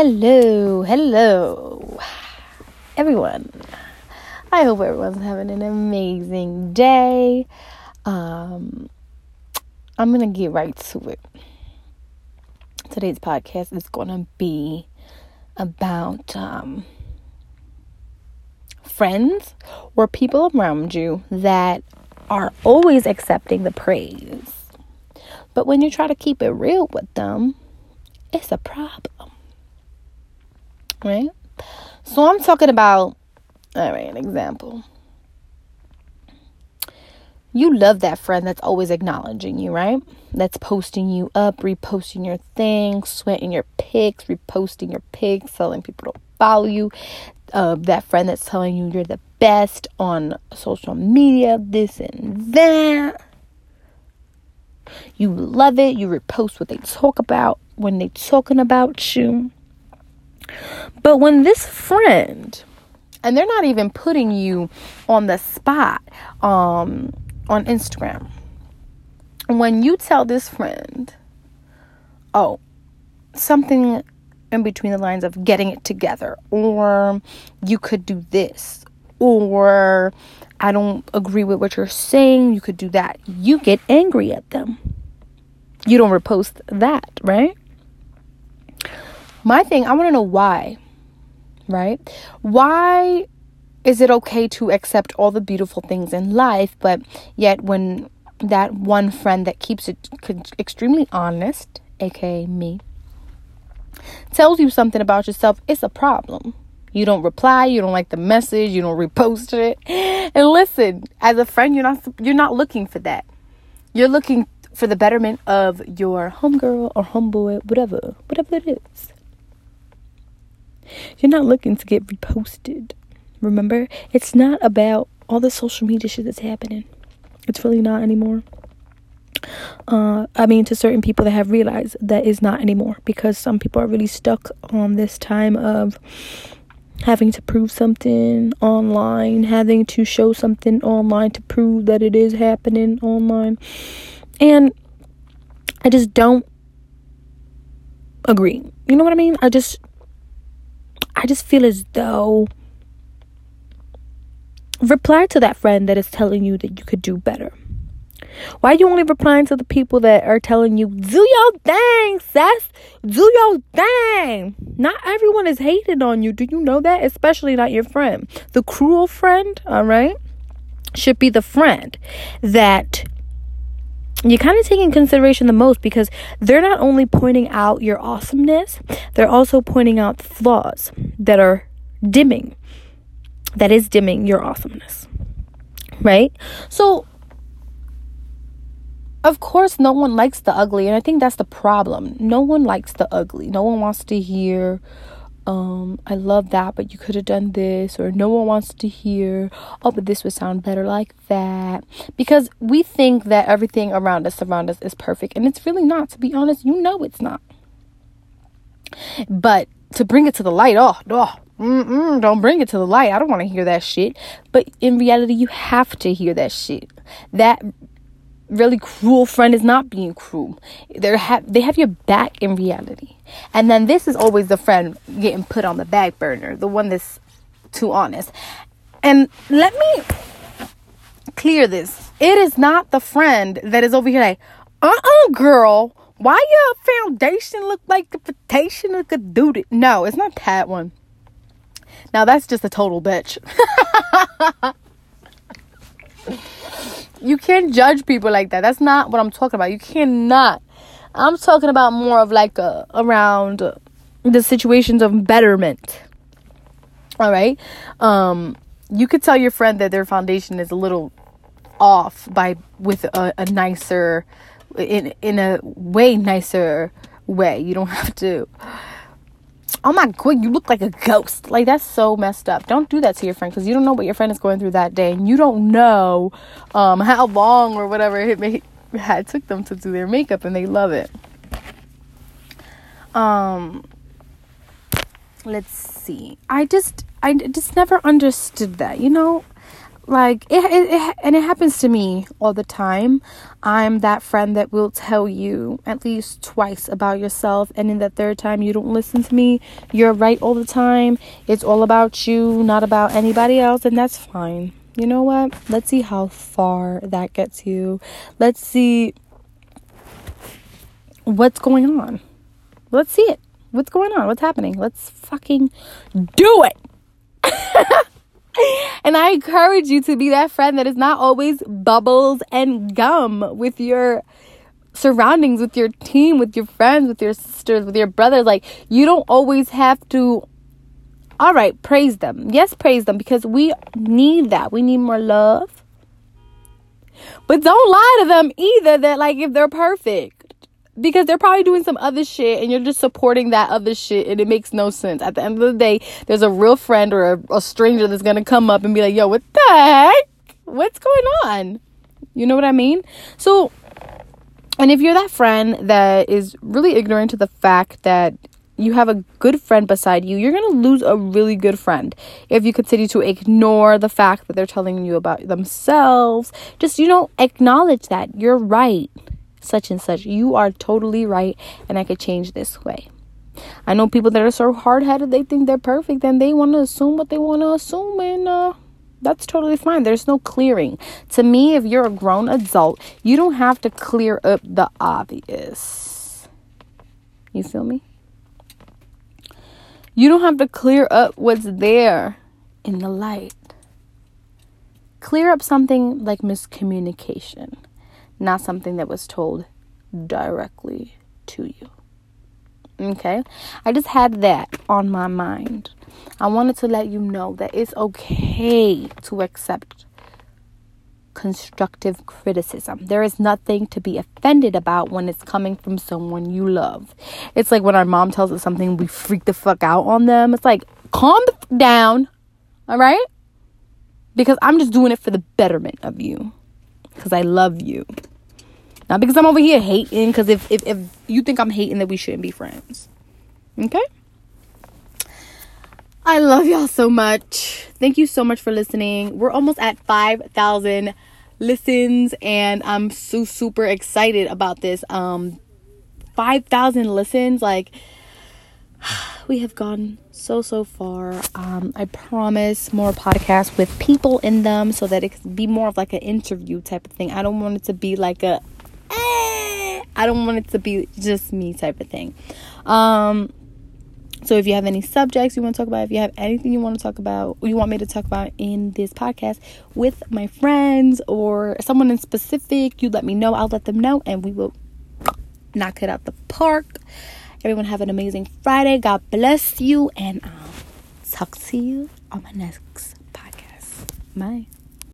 Hello, hello, everyone. I hope everyone's having an amazing day. Um, I'm gonna get right to it. Today's podcast is gonna be about um, friends or people around you that are always accepting the praise. But when you try to keep it real with them, it's a problem. Right? So I'm talking about, all right, an example. You love that friend that's always acknowledging you, right? That's posting you up, reposting your things, sweating your pics, reposting your pics, telling people to follow you. Uh, that friend that's telling you you're the best on social media, this and that. You love it. You repost what they talk about when they're talking about you. But when this friend, and they're not even putting you on the spot um, on Instagram, when you tell this friend, oh, something in between the lines of getting it together, or you could do this, or I don't agree with what you're saying, you could do that. You get angry at them. You don't repost that, right? My thing, I want to know why, right? Why is it okay to accept all the beautiful things in life, but yet when that one friend that keeps it extremely honest, aka me, tells you something about yourself, it's a problem. You don't reply, you don't like the message, you don't repost it. And listen, as a friend, you're not you're not looking for that. You're looking for the betterment of your homegirl or homeboy, whatever, whatever it is. You're not looking to get reposted. Remember, it's not about all the social media shit that's happening. It's really not anymore. Uh, I mean, to certain people that have realized that is not anymore because some people are really stuck on this time of having to prove something online, having to show something online to prove that it is happening online. And I just don't agree. You know what I mean? I just I just feel as though reply to that friend that is telling you that you could do better. Why are you only replying to the people that are telling you, do your thing, Seth? Do your thing. Not everyone is hated on you. Do you know that? Especially not your friend. The cruel friend, all right, should be the friend that you kind of take in consideration the most because they're not only pointing out your awesomeness, they're also pointing out flaws that are dimming, that is dimming your awesomeness. Right? So, of course, no one likes the ugly, and I think that's the problem. No one likes the ugly. No one wants to hear, um, I love that, but you could have done this, or no one wants to hear, oh, but this would sound better like that. Because we think that everything around us, around us, is perfect, and it's really not. To be honest, you know it's not. But to bring it to the light, oh, oh, Mm-mm, don't bring it to the light. I don't want to hear that shit. But in reality, you have to hear that shit. That really cruel friend is not being cruel. They have they have your back in reality. And then this is always the friend getting put on the back burner, the one that's too honest. And let me clear this. It is not the friend that is over here like, uh-uh, girl. Why your foundation look like the potation of a dude? No, it's not that one. Now that's just a total bitch. you can't judge people like that. That's not what I'm talking about. You cannot. I'm talking about more of like a, around the situations of betterment. All right. Um, you could tell your friend that their foundation is a little off by with a, a nicer in in a way nicer way. You don't have to oh my god, you look like a ghost. Like that's so messed up. Don't do that to your friend because you don't know what your friend is going through that day, and you don't know um, how long or whatever it may it took them to do their makeup, and they love it. Um, let's see. I just I just never understood that. You know, like it, it, it, and it happens to me all the time. I'm that friend that will tell you at least twice about yourself and in the third time you don't listen to me you're right all the time. It's all about you not about anybody else and that's fine. You know what? Let's see how far that gets you. Let's see what's going on. Let's see it. What's going on? What's happening? Let's fucking do it and I encourage you to be that friend that is not always bubbles and gum with your surroundings, with your team, with your friends, with your sisters, with your brothers. Like, you don't always have to, all right, praise them. Yes, praise them because we need that. We need more love. But don't lie to them either that, like, if they're perfect because they're probably doing some other shit and you're just supporting that other shit and it makes no sense. At the end of the day, there's a real friend or a, a stranger that's gonna come up and be like, yo, what the heck? What's going on? You know what I mean? So, and if you're that friend that is really ignorant to the fact that you have a good friend beside you, you're to lose a really good friend if you continue to ignore the fact that they're telling you about themselves. Just, you know, acknowledge that you're right such and such. You are totally right, and I could change this way. I know people that are so hard headed, they think they're perfect, and they want to assume what they want to assume, and uh, that's totally fine. There's no clearing. To me, if you're a grown adult, you don't have to clear up the obvious. You feel me? You don't have to clear up what's there in the light. Clear up something like miscommunication not something that was told directly to you. Okay? I just had that on my mind. I wanted to let you know that it's okay to accept constructive criticism. There is nothing to be offended about when it's coming from someone you love. It's like when our mom tells us something, we freak the fuck out on them. It's like, calm down, all right? Because I'm just doing it for the betterment of you. Because I love you. Not because I'm over here hating, because if, if, if you think I'm hating, that we shouldn't be friends. Okay? I love y'all so much. Thank you so much for listening. We're almost at 5,000 listens, and I'm so super excited about this. Um, 5,000 listens, like, we have gone so so far um i promise more podcasts with people in them so that it can be more of like an interview type of thing i don't want it to be like a eh, I don't want it to be just me type of thing. Um, so if you have any subjects you want to talk about, if you have anything you want to talk about, you want me to talk about in this podcast with my friends or someone in specific, you let me know. I'll let them know and we will knock it out the park. Everyone have an amazing Friday. God bless you and I'll talk to you on my next podcast. Bye.